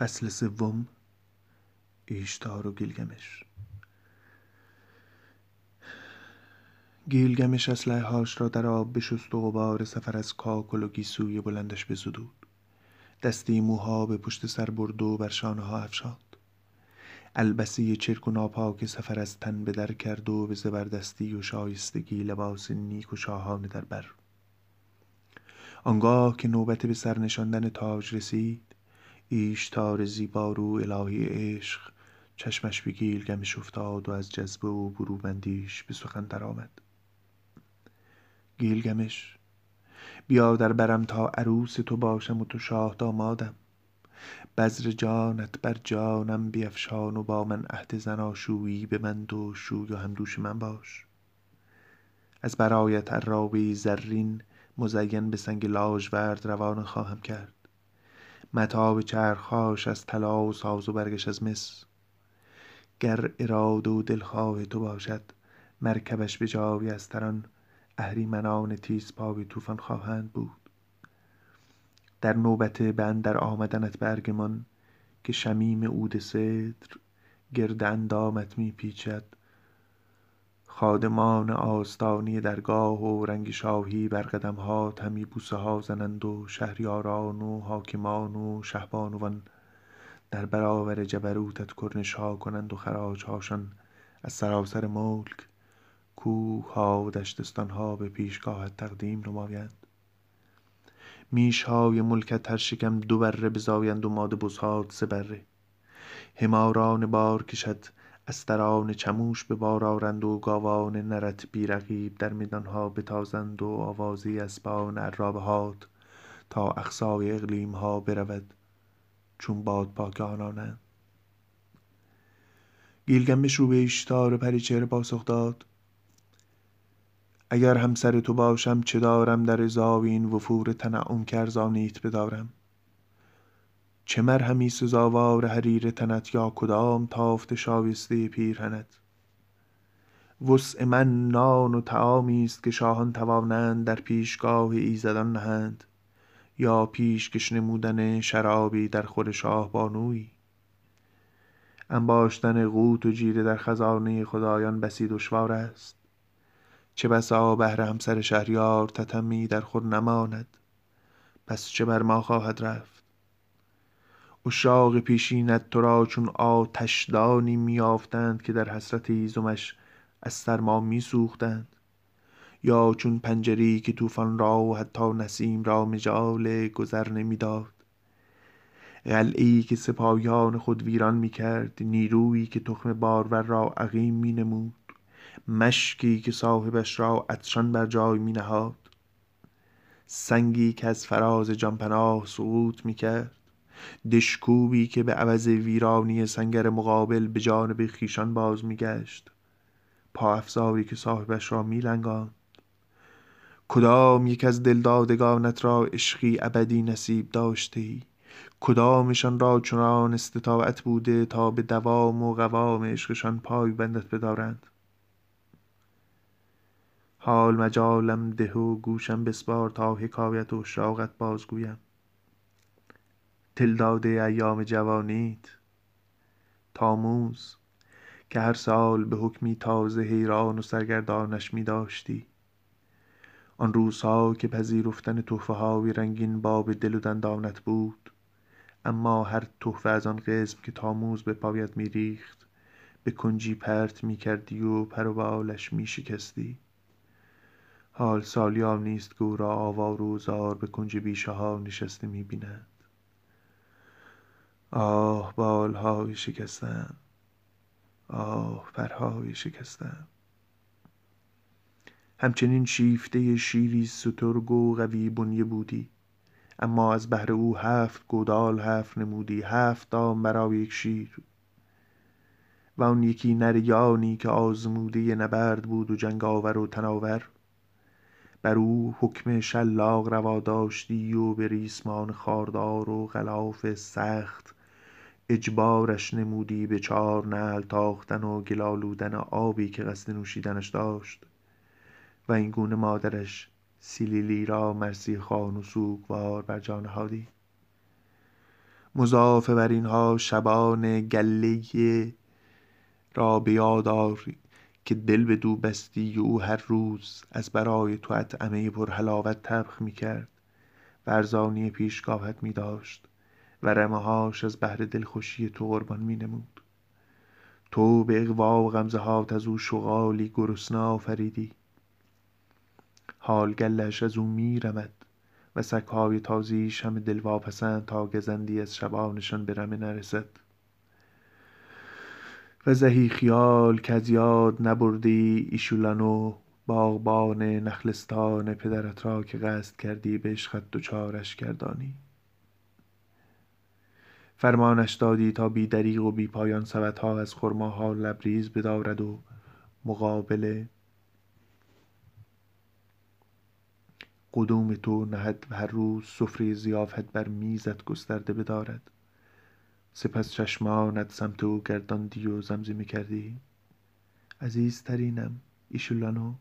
فصل سوم ایشتار و گیلگمش. گیلگمش اسلحه هاش را در آب بشست و غبار سفر از کاکل و گیسوی بلندش بزدود. دستی موها به پشت سر برد و بر شانه ها افشاد البسی چرک و ناپاک سفر از تن به در کرد و به زبردستی و شایستگی لباس نیک و شاهانه در بر. آنگاه که نوبت به سر نشاندن تاج رسید ایشتار زیبارو الهی عشق چشمش به گیلگمش افتاد و از جذبه و بروبندیش به سخن درآمد گیلگمش بیا در برم تا عروس تو باشم و تو شاه دامادم. بذر جانت بر جانم بیفشان و با من عهد زناشویی ببند و شوی و همدوش من باش. از برایت عرابه زرین مزین به سنگ لاژورد روانه خواهم کرد. متاع چرخهاش از طلا و ساز و برگش از مس. گر اراده و دلخواه تو باشد مرکبش به جای از تران اهریمنان تیزپای طوفان خواهند بود. در نوبت به اندر آمدنت به ارگمان که شمیم عود صدر گرد اندامت می پیچد خادمان آستانی درگاه و رنگ شاهی بر قدمهات همی بوسه ها زنند و شهریاران و حاکمان و شهبانوان در برابر جبروتت کرنش ها کنند و خراج هاشان از سراسر ملک کوه ها و دشتستان ها به پیشگاهت تقدیم نمایند. میش های ملکت هر شکم دو بره بزایند و ماده بزهات سه بره. هماران بار کشد استران چموش به بار آرند و گاوان نرت بی رقیب در میدان ها بتازند و آوازه اسبان عرابهات تا اقصای اقلیم ها برود. چون بادپاک آنانند گیلگمش رو به ایشتار پریچهره پاسخ داد. اگر همسر تو باشم چه دارم در ازای این وفور تنعم که ارزانیت بدارم. چه مرهمی سزاوار حریر تنت یا کدام تافته شایسته پیرهنت؟ وسع من نان و طعامی است که شاهان توانند در پیشگاه ایزدان نهند یا پیشکش نمودن شرابی در خور شاه بانویی انباشتن قوت و جیره در خزانه خدایان بسی دشوار است. چه بسا بهر همسر شهریار تتمی در خور نماند؟ پس چه بر ما خواهد رفت؟ عشاق پیشینت تو را چون آتشدانی میافتند که در حسرت هیزمش از سرما میسوختند. یا چون پنجره‌ای که طوفان را و حتی نسیم را مجال گذر نمی‌داد. قلعه‌ای که سپاهیان خود ویران می‌کرد نیرویی که تخم بارور را عقیم مینمود. مشکی که صاحبش را عطشان بر جای مینهاد. سنگی که از فراز جانپناه سقوط می‌کرد. دشکوبی که به عوض ویرانی سنگر مقابل به جانب خویشان باز میگشت. پاافزاری که صاحبش را میلنگاند. کدام یک از دلدادگانت را عشقی ابدی نصیب داشته ای کدامشان را چنان استطاعت بوده تا به دوام و قوام عشقشان پایبندت بدارند؟ حال مجالم ده و گوشم بسپار تا حکایت عشاقت بازگویم. دلداده ایام جوانیت. تاموز که هر سال به حکمی تازه حیران و سرگردانش میداشتی آن روزها که پذیرفتن تحفه های رنگین باب دل و دندانت بود اما هر تحفه از آن قسم که تاموز به پایت میریخت به کنجی پرت می‌کردی و پر و بالش میشکستی حال سالیان نیست که او را آوار و زار به کنج بیشه ها نشسته می‌بینند آه بالهای شکستهام آه پرهای شکستهام همچنین شیفته شیری سترگ و قوی بنیه بودی اما از بهر او هفت گودال حفر نمودی هفت دام برای یک شیر. و آن یکی نر یانی که آزموده نبرد بود و جنگاور و تناور بر او حکم شلاق روا داشتی و به ریسمان خاردار و غلاف سخت اجبارش نمودی به چار نعل تاختن و گل آلودن آبی که قصد نوشیدنش داشت. و این گونه مادرش سیلیلی را مرثیه خوان و سوگوار بر جا نهادی مضاف بر اینها شبان گله را به یاد که دل بدو بستی و او هر روز از برای تو اطعمه پرحلاوت طبخ می کرد و ارزانی پیشگاهت می داشت و رمههاش از بهر دلخوشی تو قربان می نمود تو به اغوا و غمزه هات از او شغالی گرسنه آفریدی. حال گلش از او می رمد و سگهای تازیش همه دلواپسند تا گزندی از شبانشان به رمه نرسد. و زهی خیال از یاد نبردی ایشولانو باغبان نخلستان پدرت را که قصد کردی به عشقت دچارش گردانی. فرمانش دادی تا بی دریغ و بی پایان سبدها از خرماها لبریز بدارد و مقابل قدوم تو نهد و هر روز سفره ضیافت بر میزت گسترده بدارد. سپس چشمانت سمت او گرداندی و زمزمه کردی. عزیزترینم ایشولانو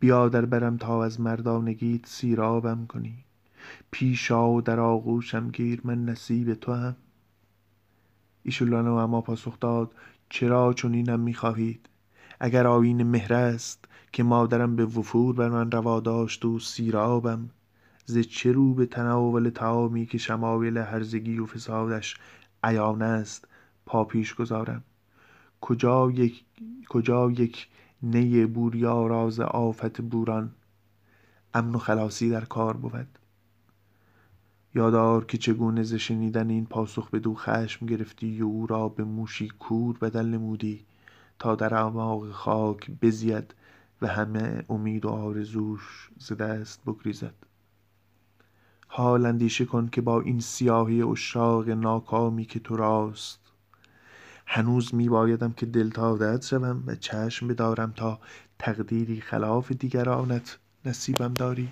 بیا در برم تا از مردانگیت سیرابم کنی. پیش آ و در آغوشم گیر من نصیب توام ایشولانو اما پاسخ داد چرا چنینم می‌خواهید؟ اگر آیین مهر است که مادرم به وفور بر من روا داشت و سیرابم ز چه رو به تناول طعامی که شمایل هرزگی و فسادش عیان است پا پیش گذارم؟ کجا یک کجا یک نی بوریارا ز آفت بوران؟ امن و خلاصی در کار بود. یادار که چگونه ز شنیدن این پاسخ بدو خشم گرفتی و او را به موشی کور بدل نمودی تا در اعماق خاک بزید و همه امید و آرزوش ز دست بگریزد. حال اندیشه کن که با این سیاهی عشاق ناکامی که تو راست هنوز می بایدم که دلتادت شوم و چشم بدارم تا تقدیری خلاف دیگرانت نصیبم داری.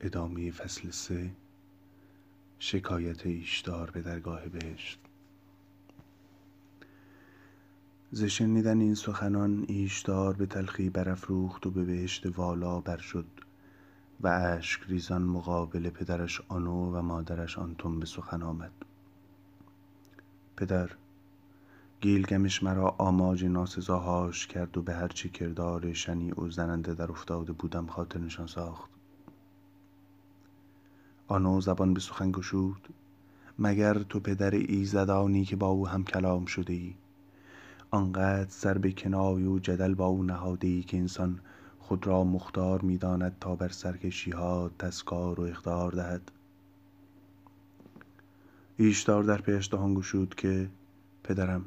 ادامه فصل سه شکایت ایشدار به درگاه بهشت. ز شنیدن این سخنان ایشدار به تلخی برافروخت و به بهشت والا بر شد و اشک ریزان مقابل پدرش آنو و مادرش آنتون به سخن آمد. پدر گیلگمش مرا آماج ناسزاهاش کرد و به هرچه کردار شنیع و زننده در افتاده بودم خاطر نشان ساخت. آنو زبان به سخن گشود. مگر تو پدر ایزدانی که با او هم کلام شده ای؟ آنقدر سر به کنایه و جدل با او نهاده ای که انسان خود را مختار می داند تا بر سرکشیها تذکار و اخطار دهد. ایشدار در پیش دهان گشود که پدرم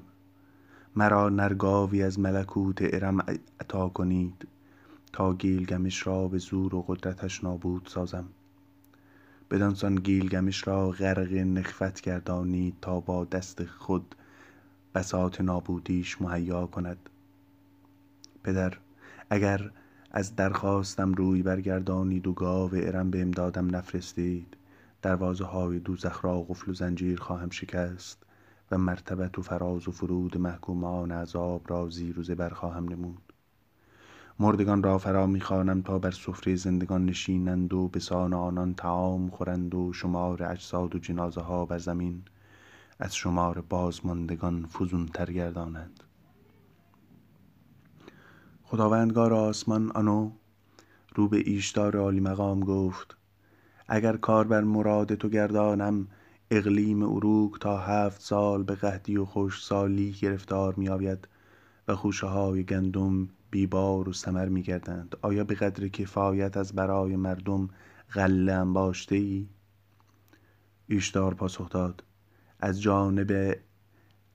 مرا نرگاوی از ملکوت ارم عطا کنید. تا گیلگمش را به زور و قدرتش نابود سازم. بدانسان گیلگمش را غرق نخوت گردانید تا با دست خود بساط نابودیش مهیا کند. پدر اگر از درخواستم روی برگردانید و گاو ارم به امدادم نفرستید. دروازه های دوزخ را قفل و زنجیر خواهم شکست و مرتبت و فراز و فرود محکومان عذاب را زیر و زبر خواهم نمود. مردگان را فرا می‌خوانم تا بر سفره زندگان نشینند و به سان آنان طعام خورند و شمار اجساد و جنازه ها بر زمین. از شمار بازماندگان فزونتر گردانند. خداوندگار آسمان آنو رو به ایشدار عالی مقام گفت اگر کار بر مراد تو گردانم اقلیم اروک تا هفت سال به قحطی و خشکسالی گرفتار می آید و خوشه های گندم بیبار و ثمر می گردند آیا به قدر کفایت از برای مردم غله انباشته ای؟ ایشدار پاسخ داد. از جانب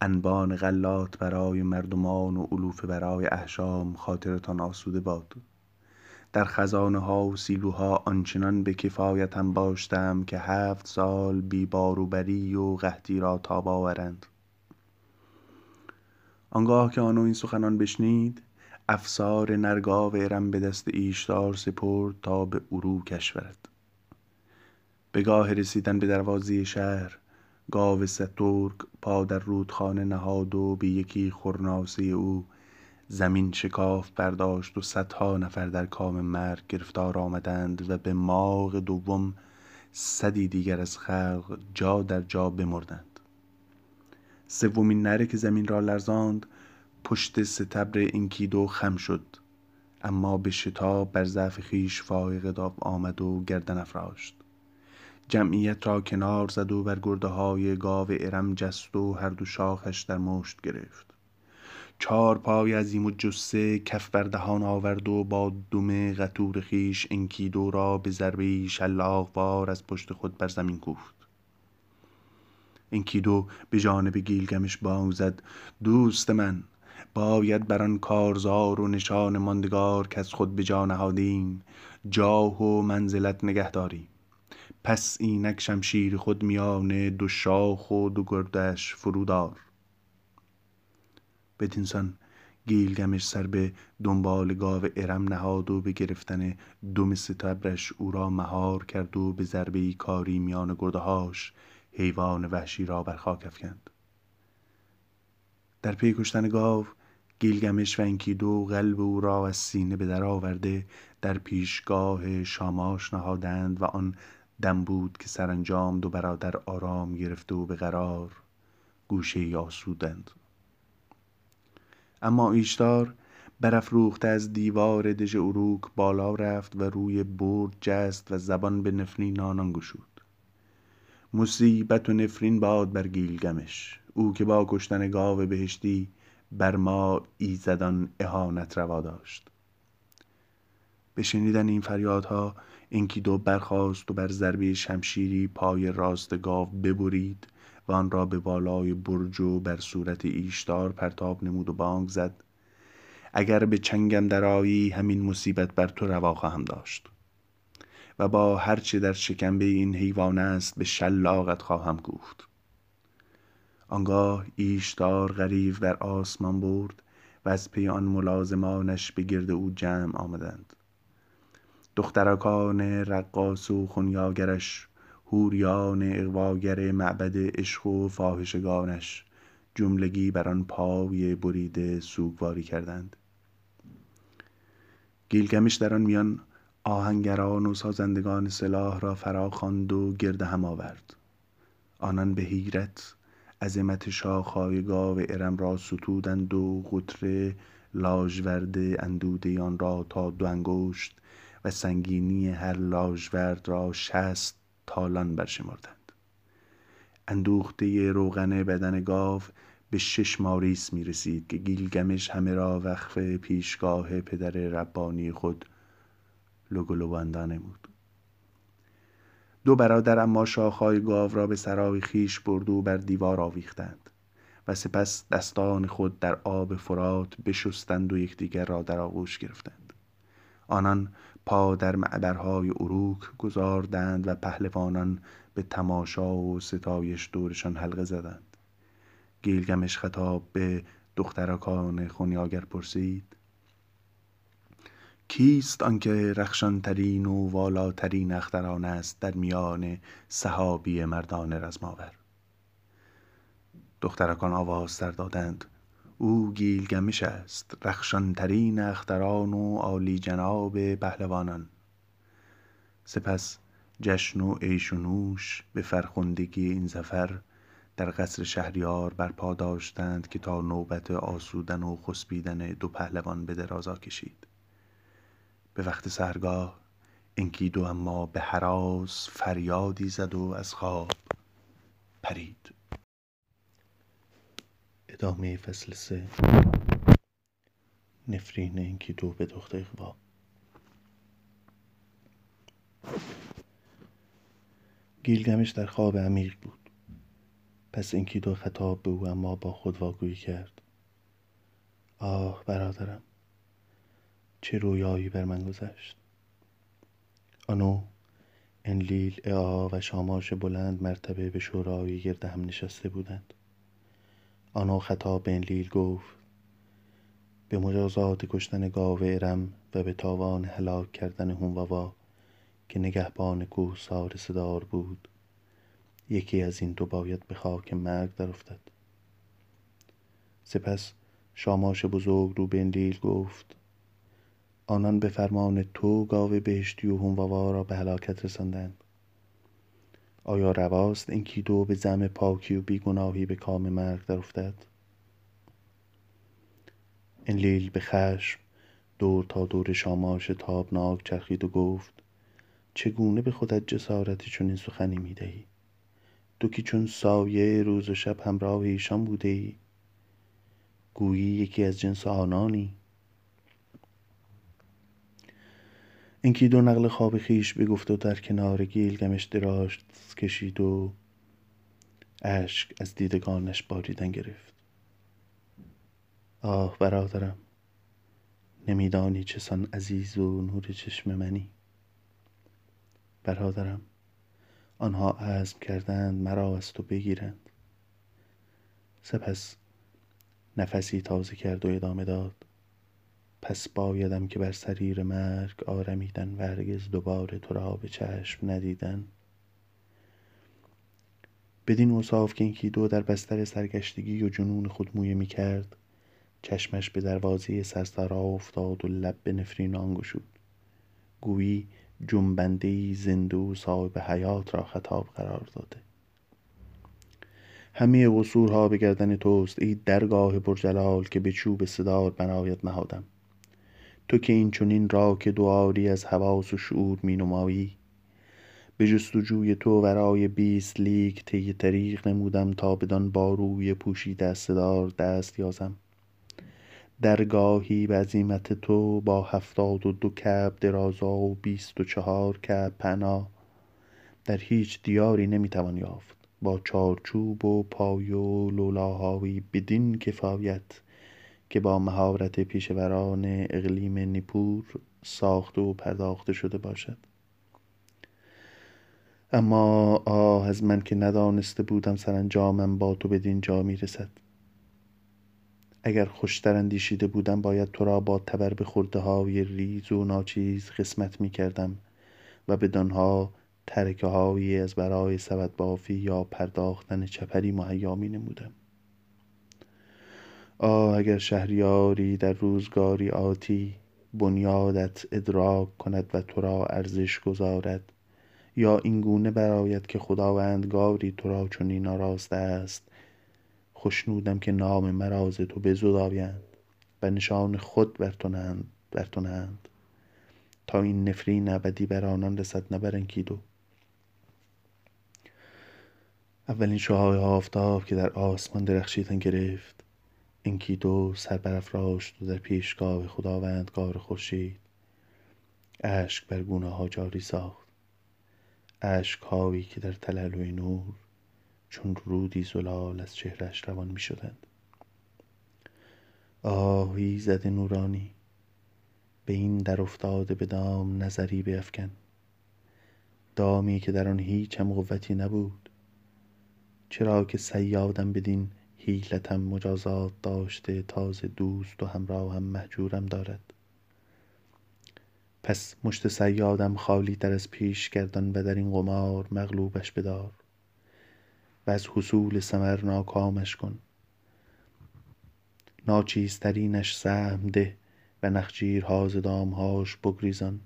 انبان غلات برای مردمان و علوفه برای احشام خاطرتان آسوده باد. در خزانه ها و سیلوها آنچنان به کفایتم باشتم که هفت سال بی باروبری و قحطی را تاب آورند. آنگاه که آنو این سخنان بشنید افسار نرگاو ارم به دست ایشدار سپرد تا به اروکش برد. به گاه رسیدن به دروازه شهر گاو سترگ پا در رودخانه نهاد و به یکی خرناسه او زمین شکاف برداشت و صدها نفر در کام مرگ گرفتار آمدند و به ماغ دوم صدی دیگر از خلق جا در جا بمردند. سومین نره که زمین را لرزاند پشت ستبر انکیدو خم شد. اما به شتاب بر ضعف خویش داو آمد و گردن افراشت. جمعیت را کنار زد و بر گرده های گاو ارم جست و هر دو شاخش در مشت گرفت. چهار پای عظیم و جسه کف بر دهان آورد و با دم قطور خویش انکیدو را به ضربه شلاقوار از پشت خود بر زمین کوفت. انکیدو به جانب گیلگمش بانگ زد. دوست من باید بر آن کارزار و نشان ماندگار کز خود به جا نهادیم جاه و منزلت نگه داریم. پس اینک شمشیر خود میان دو شاخ و دو گردش فرو دار بدینسان گیلگمش سر به دنبال گاو ارم نهاد و به گرفتن دم ستبرش او را مهار کرد و به ضربه کاری میان گردهاش حیوان وحشی را بر خاک افکند. در پی کشتن گاو گیلگمش و انکیدو قلب او را از سینه به در آورده در پیشگاه شاماش نهادند و آن دم بود که سرانجام دو برادر آرام گرفته و به قرار گوشه ای آسودند. اما ایشتار برافروخته از دیوار دژ اروک بالا رفت و روی برد جست و زبان به نفرین آنان گشود. مصیبت و نفرین باد بر گیلگمش او که با کشتن گاو بهشتی بر ما ایزدان اهانت روا داشت. به شنیدن این فریادها انکیدو برخاست و بر ضربه شمشیری پای راست گاو ببرید و آن را به بالای برج و بر صورت ایشدار پرتاب نمود و بانگ زد. اگر به چنگم درآیی همین مصیبت بر تو روا خواهم داشت. و با هر چه در شکمبه این حیوان است به شلاقت خواهم کوفت. آنگاه ایشدار غریو بر آسمان برد و از پی آن ملازمانش به گرد او جمع آمدند. دخترکان رقاص و خنیاگرش حوریان اغواگر معبد عشق و فاحشگانش جملگی بر آن پای بریده سوگواری کردند. گیلگمش در آن میان آهنگران و سازندگان سلاح را فرا خواند و گرد هم آورد. آنان به حیرت عظمت شاخهای گاو ارم را ستودند و قطره لاژورد اندوده آن را تا دو انگشت و سنگینی هر لاژورد را شصت تالان برشمردند. اندوخته روغن بدن گاو به شش ماریس می رسید که گیلگمش همه را وقف پیشگاه پدر ربانی خود لگلوباندا نمود دو برادر اما شاخهای گاو را به سرای خیش برد و بر دیوار آویختند و سپس دستان خود در آب فرات بشستند و یکدیگر را در آغوش گرفتند. آنان پا در معبرهای اروک گذاردند و پهلوانان به تماشا و ستایش دورشان حلقه زدند. گیلگمش خطاب به دخترکان خونیاگر پرسید کیست آنکه رخشانترین و والاترین اختران است در میان صحابی مردان رزماور؟ دخترکان آواز سر دادند. او گیلگمش است رخشانترین اختران و عالی جناب پهلوانان. سپس جشن و عیش و نوش به فرخندگی این ظفر در قصر شهریار برپا داشتند که تا نوبت آسودن و خسبیدن دو پهلوان به درازا کشید. به وقت سحرگاه انکیدو اما به هراس فریادی زد و از خواب پرید. ادامه فصل سه. نفرین انکیدو به دخت اقوا گیلگمش در خواب عمیق بود. پس انکیدو خطاب به او اما با خود واگویی کرد. آه برادرم چه رویایی بر من گذشت. آنو انلیل اعا و شاماش بلند مرتبه به شورای گرد هم نشسته بودند. آنو خطاب به انلیل گفت به مجازات کشتن گاو ارم و به تاوان هلاک کردن هونواوا که نگهبان کوهسار صدار بود یکی از این دو باید به خاک مرگ در افتد سپس شاماش بزرگ رو به انلیل گفت آنان به فرمان تو گاو بهشتی و هونواوا را به هلاکت رساندند. آیا رواست این کیدو به زم پاکی و بیگناهی به کام مرگ در افتد؟ لیل به خشم دور تا دور شاماش تابناک چرخید و گفت چگونه به خودت جسارت چون این سخنی می‌دهی تو که چون سایه روز و شب همراه ایشان بوده ای گویی یکی از جنس آنانی اینکی دو نقل خواب خیش بگفت و در کنار گیلگمش دراز کشید و اشک از دیدگانش باریدن گرفت. آه برادرم نمیدانی چسان عزیز و نور چشم منی. برادرم آنها عزم کردند مرا از تو بگیرند. سپس نفسی تازه کرد و ادامه داد. پس بایدم که بر سریر مرگ آرمیدن و هرگز دوباره تو را به چشم ندیدن. بدین اوصاف که اینکی دو در بستر سرگشتگی و جنون خود مویه می کرد چشمش به دروازه سرسرا افتاد و لب به نفرین آن گشود گویی جنبنده زنده و صاحب حیات را خطاب قرار داده. همه قصورها به گردن توست ای درگاه برجلال که به چوب صدار بنایت نهادم. تو که این چنین را که دواری از حواس و شعور می نمایی به جستجوی تو ورای بیست لیک طی طریق نمودم تا بدان باروی پوشیده از صدار دست یازم. درگاهی به عزیمت تو با هفتاد و دو کعب درازا و بیست و چهار کعب پهنا در هیچ دیاری نمی‌توان یافت. با چارچوب و پای و لولاهایی بدین کفایت. که با مهارت پیشوران اقلیم نیپور ساخته و پرداخته شده باشد. اما آه از من که ندانسته بودم سرانجامم با تو بدین جا می‌رسد. اگر خوشتر اندیشیده بودم باید تو را با تبر به خورده های ریز و ناچیز قسمت می کردم و بدانها ترکه هایی از برای سبد بافی یا پرداختن چپری مهیا می نمودم آه اگر شهریاری در روزگاری آتی بنیادت ادراک کند و تو را ارزش گذارد. یا اینگونه براید که خداوندگاری تو را چنین آراسته است. خوشنودم که نام مرا ز تو بزدایند و نشان خود بر تو تا این نفرین ابدی بر آنان رسد نه بر انکیدو اولین شعاع آفتاب که در آسمان درخشیدن گرفت. انکیدو سر برافراشت و در پیشگاه خداوندگار خورشید. اشک بر گونه ها جاری ساخت. اشک هایی که در تلالوی نور چون رودی زلال از چهرش روان می شدند آهی زد نورانی. به این در افتاده به دام نظری بیفکن. دامی که در آن هیچ هم قوتی نبود. چرا که صیادم بدین حیلتم مجازات داشته تازه دوست و همراه هم محجورم دارد. پس مشت صیادم خالی تر از پیش گردان و در این قمار مغلوبش بدار و از حصول ثمر ناکامش کن. ناچیزترینش سهم ده و نخجیرها ز دامهاش بگریزان.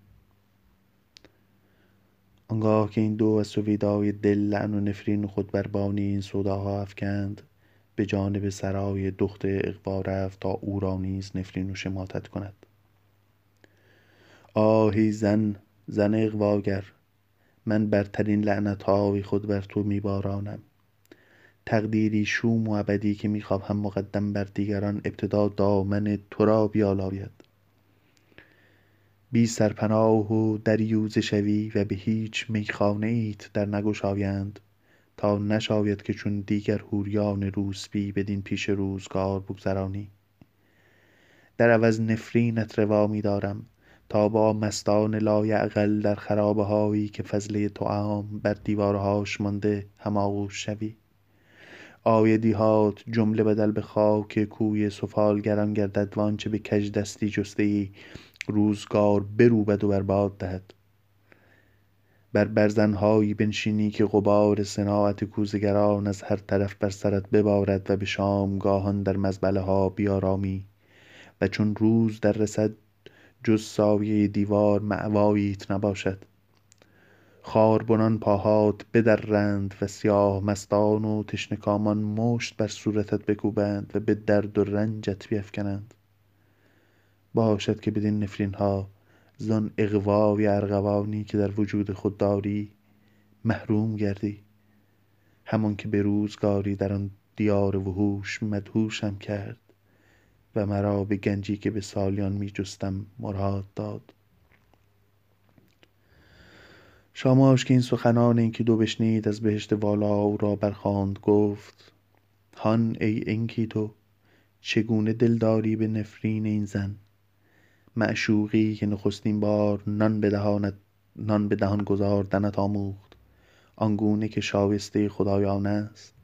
آنگاه که این دو از سویدای دل لعن و نفرین خود بر بانی این سوداها افکند به جانب سرای دخت اقوا رفت تا او را نیز نفرین و شماتت کند. آهی زن زن اقواگر من برترین لعنتهای خود بر تو میبارانم تقدیری شوم و ابدی که می‌خواهم مقدم بر دیگران ابتدا دامن تو را بیالاید. بی سرپناه و دریوزه شوی و به هیچ میخانه ایت در نگشایند. نشاید که چون دیگر حوریان روسبی بدین پیش روزگار بگذرانی. در عوض نفرینت روا میدارم تا با مستان لایعقل در خرابه هایی که فضله توام بر دیوارهاش مانده هماغوش شوی. آیدیهات جمله بدل به خاک کوی سفالگران گردد وانچه به کژدستی جسته ای روزگار بروبد و برباد دهد. بر برزنهایی بنشینی که غبار صناعت کوزهگران از هر طرف بر سرت ببارد و به شامگاهان در مزبله ها بیارامی و چون روز در رسد جز سایه دیوار مأواییت نباشد. خاربنان پاهات بدرند و سیاه مستان و تشنکامان مشت بر صورتت بکوبند و به درد و رنجت بیفکنند. باشد که بدین نفرین ها زان اغوای ارغوانی که در وجود خود داری محروم گردی. همان که به روزگاری در آن دیار وحوش مدهوشم کرد و مرا به گنجی که به سالیان می جستم مراد داد. شاماش که این سخنان دو بشنید از بهشت والا او را برخواند گفت هان ای انکی تو چگونه دلداری به نفرین این زن؟ معشوقی که نخستین بار نان به دهانت نان به دهان گذاردنت آموخت. آنگونه که شایسته خدایان است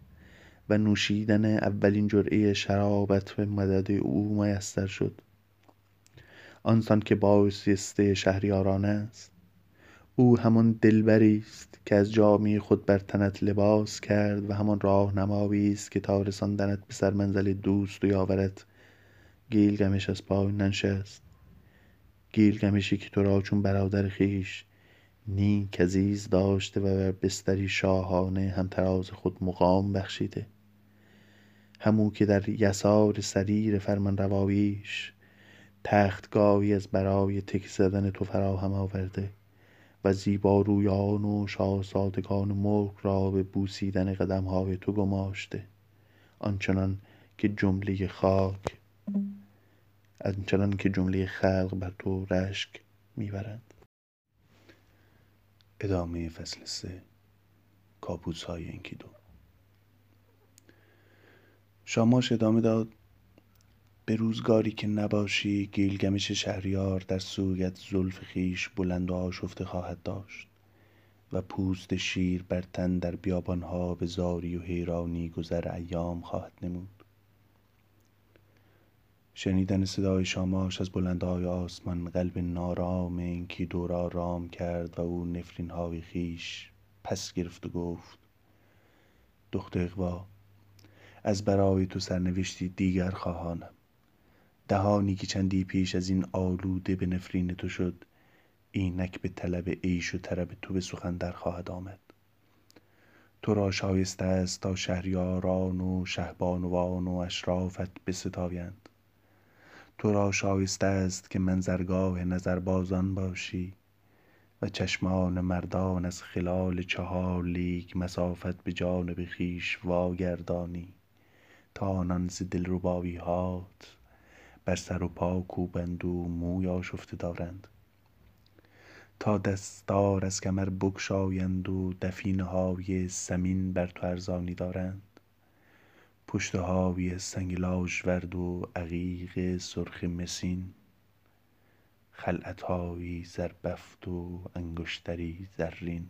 و نوشیدن اولین جرعه شرابت به مدد او میسر شد. آنسان که بایسته شهریاران است. او همان دلبری است که از جامعه خود بر تنت لباس کرد و همان راهنمایی است که تا رساندنت به سر منزل دوست و یاورت گیلگمش از پای ننشست. گیلگمشی که تو را چون برادر خویش نیک عزیز داشته و بر بستری شاهانه همتراز خود مقام بخشیده. همو که در یسار سریر فرمانرواییش تختگاهی از برای تک زدن تو فراهم آورده و زیبارویان و شاهزادگان ملک را به بوسیدن قدمهای تو گماشته. آنچنان که جمله خاک آنچنان که جمله خلق بر تو رشک می‌برند ادامه فصل سه. کابوس های انکیدو. شاماش ادامه داد. به روزگاری که نباشی گیلگمش شهریار در سویت زلف خیش بلند و آشفته خواهد داشت و پوست شیر بر تن در بیابانها به زاری و حیرانی گذر ایام خواهد نمود. شنیدن صدای شاماش از بلندهای آسمان قلب نارام اینکی دورا رام کرد و او نفرین های خیش پس گرفت و گفت دخت اقوا از برای تو سرنوشتی دیگر خواهانم. دهانی که چندی پیش از این آلوده به نفرین تو شد اینک به طلب عیش و طرب تو به سخن در خواهد آمد. تو را شایسته است تا شهریاران و شهبانوان و اشرافت بستایند تو را شایسته است که منظرگاه نظربازان باشی و چشمان مردان از خلال چهار لیگ مسافت به جانب خویش واگردانی تا آنان ز هات بر سر و پا کوبند و موی آشفته دارند. تا دستار از کمر بگشایند و دفینه های سمین بر تو ارزانی دارند. پشته های سنگ لاژورد و عقیق سرخ مسین خلعت هایی زربفت و انگشتری زرین.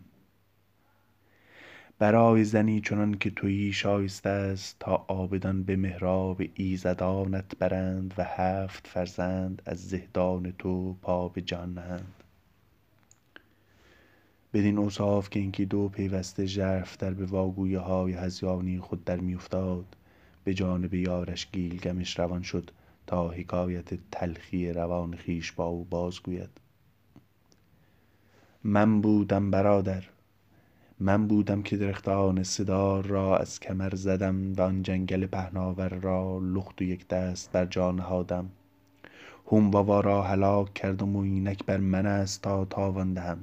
برای زنی چنان که تویی شایسته است تا عابدان به محراب ایزدانت برند و هفت فرزند از زهدان تو پا به جان نهند. بدین اوصاف که اینکه دو پیوسته ژرف در به واگویه های هزیانی خود در میافتاد به جانب یارش گیلگمش روان شد تا حکایت تلخی روان خویش با او بازگوید. من بودم برادر من بودم که درختان سدار را از کمر زدم و آن جنگل پهناور را لخت و یک دست بر جا نهادم هومبابا را هلاک کردم و اینک بر من است تا تاوان دهم.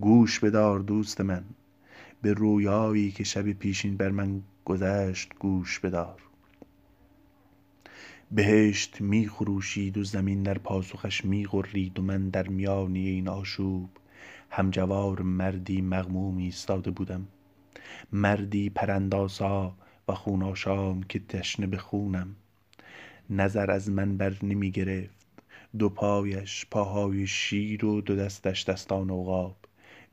گوش بدار دوست من به رویایی که شب پیشین بر من گذشت گوش بدار. بهشت می خروشید و زمین در پاسخش می غرید و من در میان این آشوب. همجوار مردی مغموم ایستاده بودم. مردی پرنداسا و خوناشام که تشنه به خونم. نظر از من بر نمی گرفت. دو پایش پاهای شیر و دو دستش دستان عقاب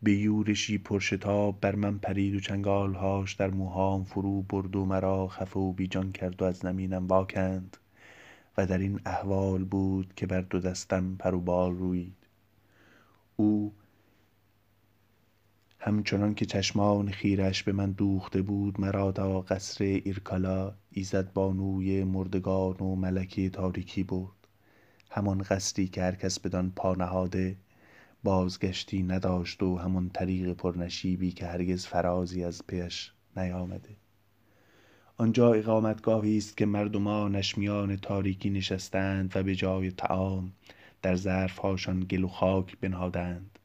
به یورشی پرشتاب بر من پرید و چنگالهاش در موهام فرو برد و مرا خفه و بیجان کرد و از زمینم واکند و در این احوال بود که بر دو دستم پر و بال رویید او همچنان که چشمان خیرش به من دوخته بود مرا تا قصر ایرکالا ایزد بانوی مردگان و ملکی تاریکی برد. همان قصری که هر کس بدان پا نهاده بازگشتی نداشت و همان طریق پرنشیبی که هرگز فرازی از پیش نیامده. آنجا اقامتگاهی است که مردمانش میان تاریکی نشستند و به جای طعام در ظرفهاشان گل و خاک بنهادند.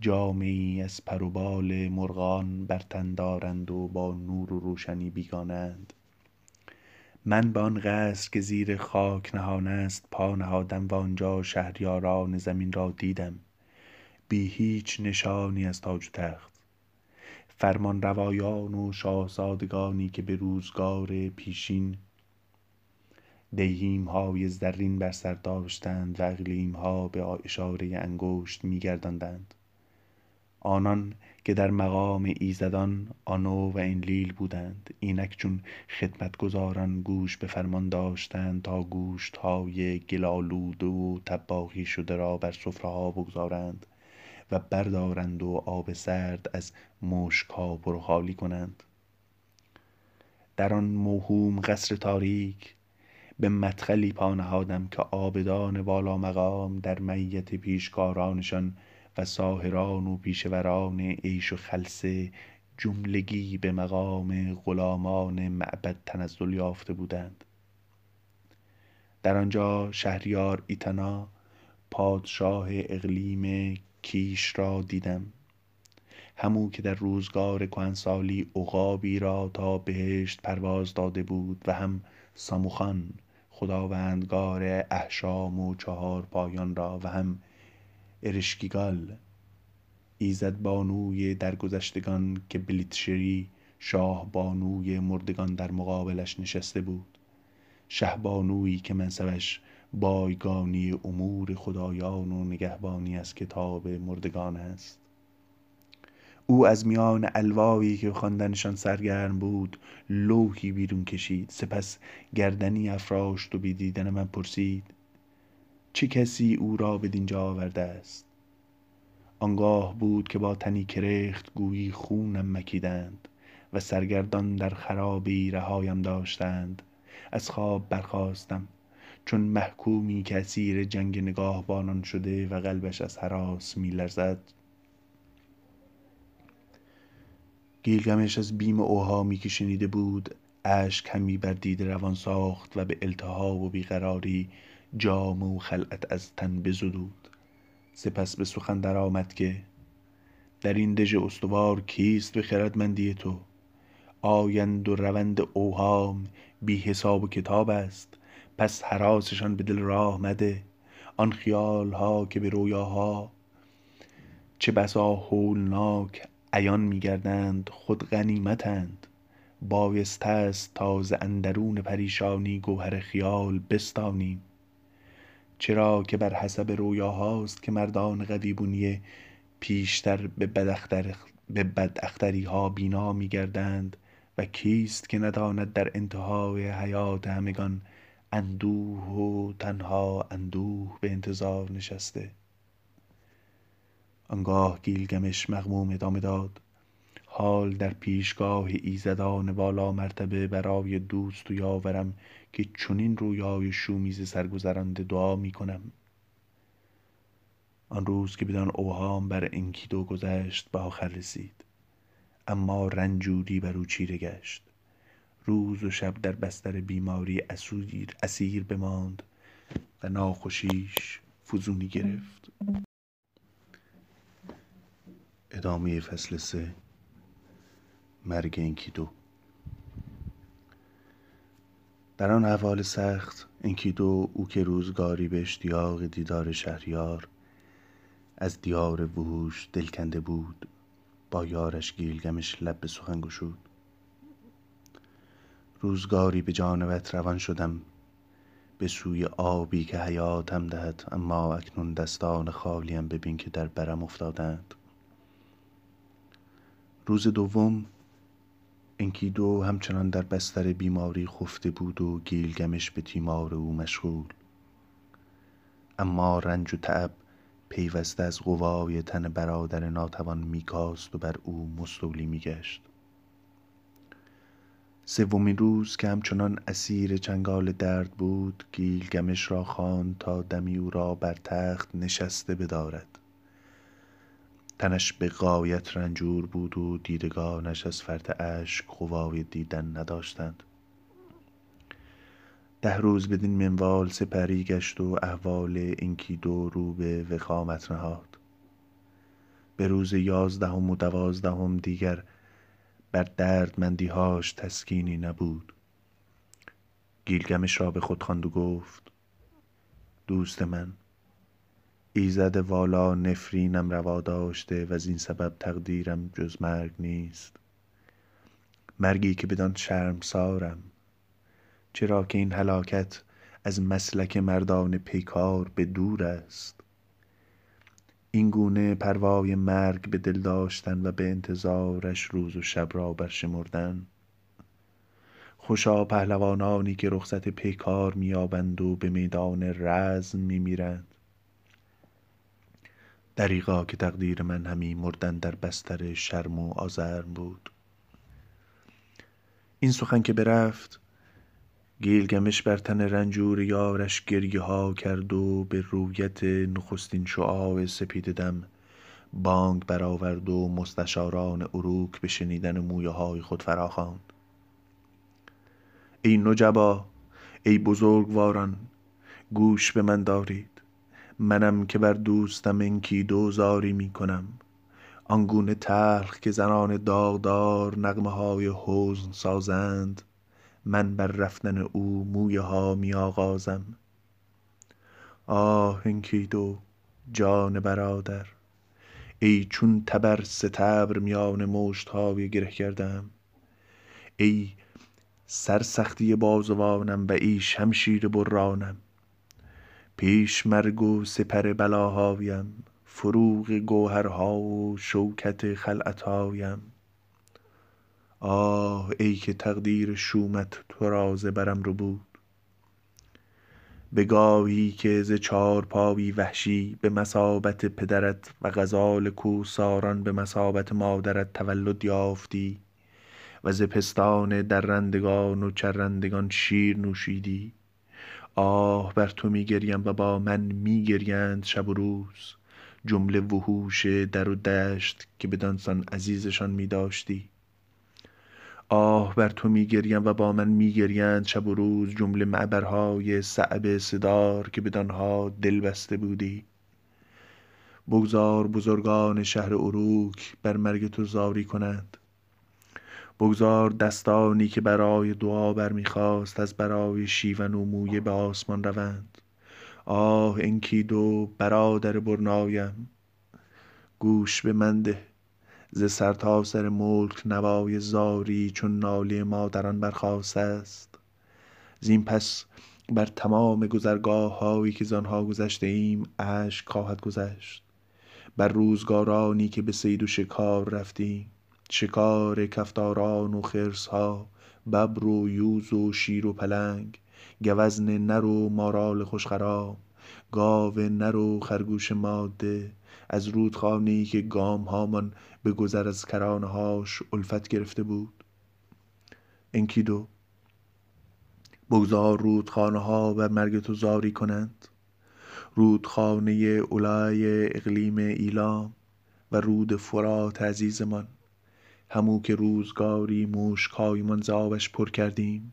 جامعی از پر و بال مرغان بر تن دارند و با نور و روشنی بیگانند. من به آن قصر که زیر خاک نهان است پا نهادم و آنجا شهریاران زمین را دیدم. بی هیچ نشانی از تاج و تخت. فرمانروایان و شاهزادگانی که به روزگار پیشین. دیهیمهای زرین بر سر داشتند و اقلیمها به اشاره انگشت میگرداندند. آنان که در مقام ایزدان آنو و انلیل بودند اینک چون خدمتگزاران گوش به فرمان داشتند تا گوشتهای گل آلوده و طباخی شده را بر سفرهها بگذارند. و بردارند و آب سرد از مشکها پرخالی کنند. در آن موهوم قصر تاریک به مدخلی پا نهادم که عابدان والا مقام در میت پیشکارانشان و ساحران و پیشوران عیش و خلسه جملگی به مقام غلامان معبد تنزل یافته بودند. در آنجا شهریار ایتنا پادشاه اقلیم کیش را دیدم. همو که در روزگار کهنسالی عقابی را تا بهشت پرواز داده بود و هم ساموخان خداوندگار احشام و چهار پایان را و هم ارشکیگال ایزد بانوی درگذشتگان که بلیتشری شاه بانوی مردگان در مقابلش نشسته بود. شه بانویی که منصبش بایگانی امور خدایان و نگهبانی از کتاب مردگان است. او از میان الوایی که خواندنشان سرگرم بود لوحی بیرون کشید. سپس گردنی افراشت و بی دیدن من پرسید چه کسی او را بدینجا آورده است؟ آنگاه بود که با تنی کرخت گویی خونم مکیدند و سرگردان در خرابی رهایم داشتند. از خواب برخاستم. چون محکومی که اسیر جنگ نگاهبانان شده و قلبش از هراس میلرزد. گیلگمش از بیم اوهامی که شنیده بود اشک همی بر دیده روان ساخت و به التهاب و بیقراری جامه و خلعت از تن بزدود. سپس به سخن درآمد که در این دژ استوار کیست به خردمندی تو؟ آیند و روند اوهام بی حساب و کتاب است. پس هراسشان به دل راه مده آن خیالها که به رویاها. چه بسا هولناک عیان میگردند خود غنیمتند. بایسته است تا ز اندرون پریشانی گوهر خیال بستانیم. چرا که بر حسب رویاهاست که مردان قویبونیه پیشتر به بداختریها بینا میگردند. و کیست که نداند در انتهای حیات همگان اندوه و تنها اندوه به انتظار نشسته. آنگاه گیلگمش مغموم ادامه داد. حال در پیشگاه ایزدان والا مرتبه برای دوست و یاورم که چنین رویای شومیز سرگذرانده دعا می کنم. آن روز که بدان اوهام بر انکیدو گذشت به آخر رسید. اما رنجوری بر او چیره گشت. روز و شب در بستر بیماری اسیر, اسیر بماند و ناخوشیش فزونی گرفت. ادامه فصل سه. مرگ انکیدو در آن احوال سخت انکیدو او که روزگاری به اشتیاق دیدار شهریار از دیار وحوش دلکنده بود با یارش گیلگمش لب به سخن گشود. روزگاری به جانبت روان شدم. به سوی آبی که حیاتم دهد اما اکنون دستان خالیم ببین که در برم افتادند. روز دوم انکیدو همچنان در بستر بیماری خفته بود و گیلگمش به تیمار او مشغول. اما رنج و تعب پیوسته از قوای تن برادر ناتوان میکاست و بر او مستولی میگشت. سومین روز که همچنان اسیر چنگال درد بود گیلگمش را خواند تا دمی او را بر تخت نشسته بدارد. تنش به غایت رنجور بود و دیدگانش از فرط اشک قوای دیدن نداشتند. ده روز بدین منوال سپری گشت و احوال دو رو به وخامت نهاد. به روز یازدهم و دوازدهم دیگر بر دردمندیهاش تسکینی نبود. گیلگمش را به خود خواند و گفت دوست من ایزد والا نفرینم روا داشته و از این سبب تقدیرم جز مرگ نیست. مرگی که بدان شرمسارم. چرا که این هلاکت از مسلک مردان پیکار به دور است؟ این گونه پروای مرگ به دل داشتن و به انتظارش روز و شب را برشمردن. خوشا پهلوانانی که رخصت پیکار میابند و به میدان رزم میمیرند. دریغا که تقدیر من همی مردن در بستر شرم و آزرم بود. این سخن که برفت گیلگمش بر تن رنجور یارش گریه ها کرد و به رویت نخستین شعاع سپید دم بانگ برآورد و مستشاران اروک به شنیدن مویه های خود فراخواند. ای نجبا ای بزرگواران گوش به من دارید. منم که بر دوستم انکی دوزاری می کنم. آنگونه تلخ که زنان داغدار نغمه های حزن سازند من بر رفتن او مویه ها می آغازم آه انکیدو جان برادر ای چون تبر ستبر میان مشت های گره کردم. ای سرسختی بازوانم و ای شمشیر برانم. پیش مرگ و سپر بلاهایم فروغ گوهرها و شوکت خلعتهایم. آه ای که تقدیر شومت تو را ز برم ربود. به گاهی که ز چارپایی وحشی به مثابت پدرت و غزال کوهساران به مثابت مادرت تولد یافتی و ز پستان درندگان و چرندگان شیر نوشیدی. آه بر تو میگریم و با من میگریند شب و روز. جمله وحوش در و دشت که بدانسان عزیزشان میداشتی آه بر تو میگریم و با من میگریند شب و روز جمله معبرهای صعب صدار که بدانها دل بسته بودی. بگذار بزرگان شهر اروک بر مرگ تو زاری کنند. بگذار دستانی که برای دعا برمیخواست از برای شیون و مویه به آسمان روند. آه انکیدو برادر برنایم. گوش به من ده. ز سرتاسر ملک نوای زاری چون ناله مادران برخاسته است. زین پس بر تمام گذرگاههایی که زآنها گذشته ایم اشک خواهد گذشت. بر روزگارانی که به صید و شکار رفتیم. شکار کفتاران و خرسها ببر و یوز و شیر و پلنگ گوزن نر و مارال خوشخرام گاو نر و خرگوش ماده از رودخانهای که گامهامان به گذر از کرانهاش الفت گرفته بود. انکیدو بگذار رودخانه ها بر مرگ تو زاری کنند. رودخانه اولای اقلیم ایلام و رود فرات عزیزمان. همو که روزگاری مشکهایمان ز آبش پر کردیم.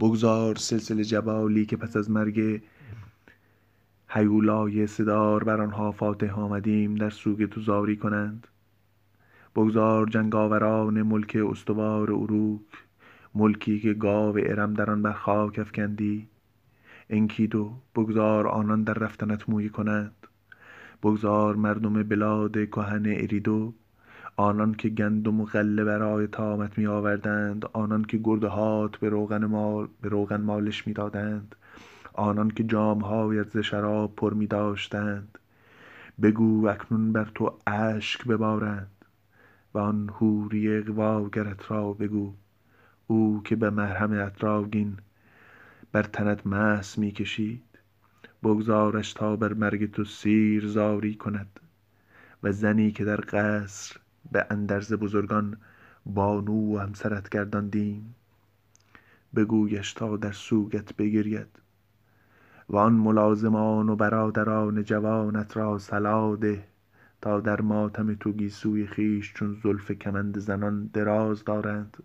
بگذار سلسله جبالی که پس از مرگ هیولای صدار بر آنها فاتح آمدیم در سوگ تو زاری کنند. بگذار جنگاوران ملک استوار اروک ملکی که گاو ارم در آن بر خاک افکندی. انکیدو بگذار آنان در رفتنت مویه کنند. بگذار مردم بلاد کهن اریدو آنان که گندم و غله برای طامت می آوردند آنان که گردهات به روغن مال به روغن مالش می دادند آنان که جامهایت ز شراب پر می داشتند. بگو اکنون بر تو اشک ببارند و آن حوری اغواگرت را بگو. او که به مرهم اتراگین بر تنت مس می کشید. بگذارش تا بر مرگ تو سیر زاری کند و زنی که در قصر به اندرز بزرگان بانو و همسرت گرداندیم. بگویش تا در سوگت بگرید. و آن ملازمان و برادران جوانت را صلا ده تا در ماتم تو گیسوی خویش چون زلف کمند زنان دراز دارند.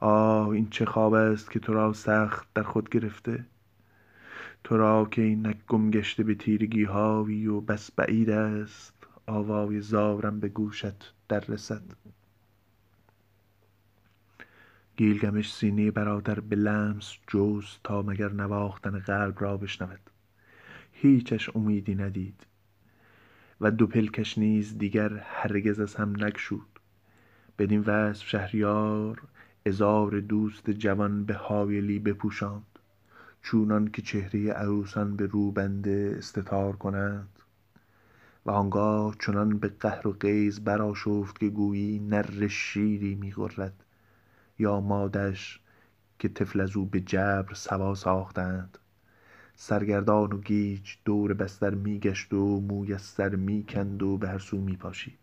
آه این چه خواب است که تو را سخت در خود گرفته. تو را که اینک گم گشته به تیرگیهایی و بس بعید است. آوای زارم به گوشت در رسد. گیلگمش سینه برادر به لمس جست تا مگر نواختن قلب را بشنود. هیچش امیدی ندید. و دو پلکش نیز دیگر هرگز از هم نگشود. بدین وصف شهریار عذار دوست جوان به حایلی بپوشاند. چونان که چهره عروسان به روبنده استتار کنند. و آنگاه چنان به قهر و غیظ برآشفت که گویی نره شیری می غرد یا مادش که طفل از او به جبر سوا ساختند. سرگردان و گیج دور بستر می گشت و موی از سر می کند و به هر سو می پاشید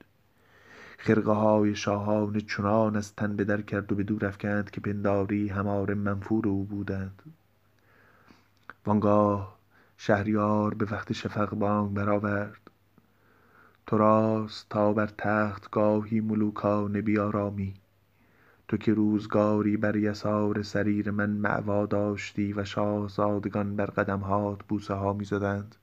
خرقه های شاهانه چنان از تن در کرد و به دور افکند که پنداری هماره منفور او بودند. وانگاه شهریار به وقت شفق بانگ برآورد. تو راست تا بر تخت گاهی ملوکانه بیارامی. تو که روزگاری بر یسار سریر من مأوا داشتی و شاهزادگان بر قدمهات بوسه ها می زدند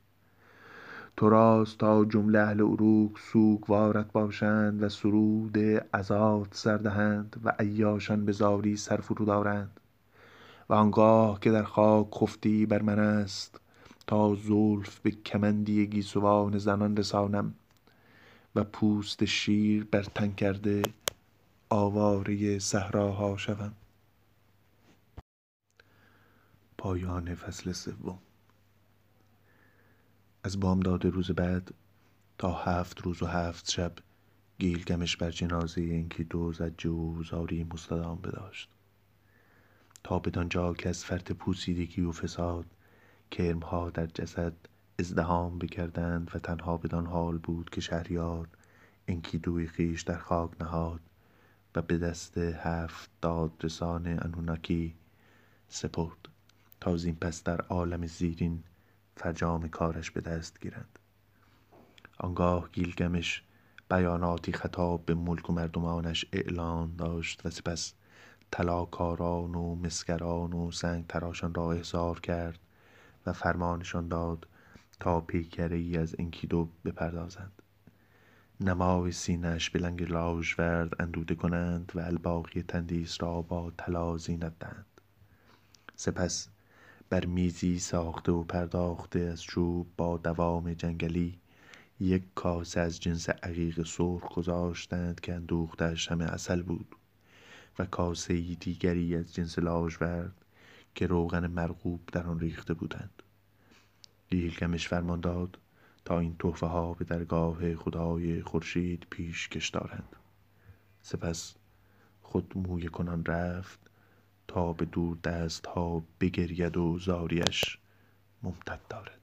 تو راست تا جمله اهل عروق سوگوارت باشند و سرود عزات سر دهند و عیاشان به زاری سر فرود آرند و آنگاه که در خاک خفتی بر من است تا زلف به کمندی گیسوان زنان رسانم و پوست شیر بر تن کرده آواره صحراها شوم. پایان فصل سوم. از بامداد روز بعد تا هفت روز و هفت شب گیلگمش بر جنازه انکیدو زجه و زاری مستدام بداشت. تا بدانجا که از فرط پوسیدگی و فساد کرمها در جسد ازدحام بکردند و تنها بدان حال بود که شهریار انکیدوی خویش در خاک نهاد و به دست هفت دادرسان انوناکی سپرد تا زین پس در عالم زیرین فرجام کارش به دست گیرند. آنگاه گیلگمش بیاناتی خطاب به ملک و مردمانش اعلان داشت و سپس طلاکاران و مسگران و سنگ تراشان را احضار کرد و فرمانشان داد تا پیکره ای از انکیدو بپردازند. نمای سینهاش به لنگ لاژورد اندوده کنند و الباقی تندیس را با طلا زینت دهند سپس بر میزی ساخته و پرداخته از چوب با دوام جنگلی یک کاسه از جنس عقیق سرخ گذاشتند که اندوختهاش همه عسل بود و کاسه دیگری از جنس لاژورد که روغن مرغوب در آن ریخته بودند. گیلگمش فرمان داد تا این تحفه ها به درگاه خدای خورشید پیشکش دارند. سپس خود مویه کنان رفت تا به دور دست ها بگرید و زاریش ممتد دارد.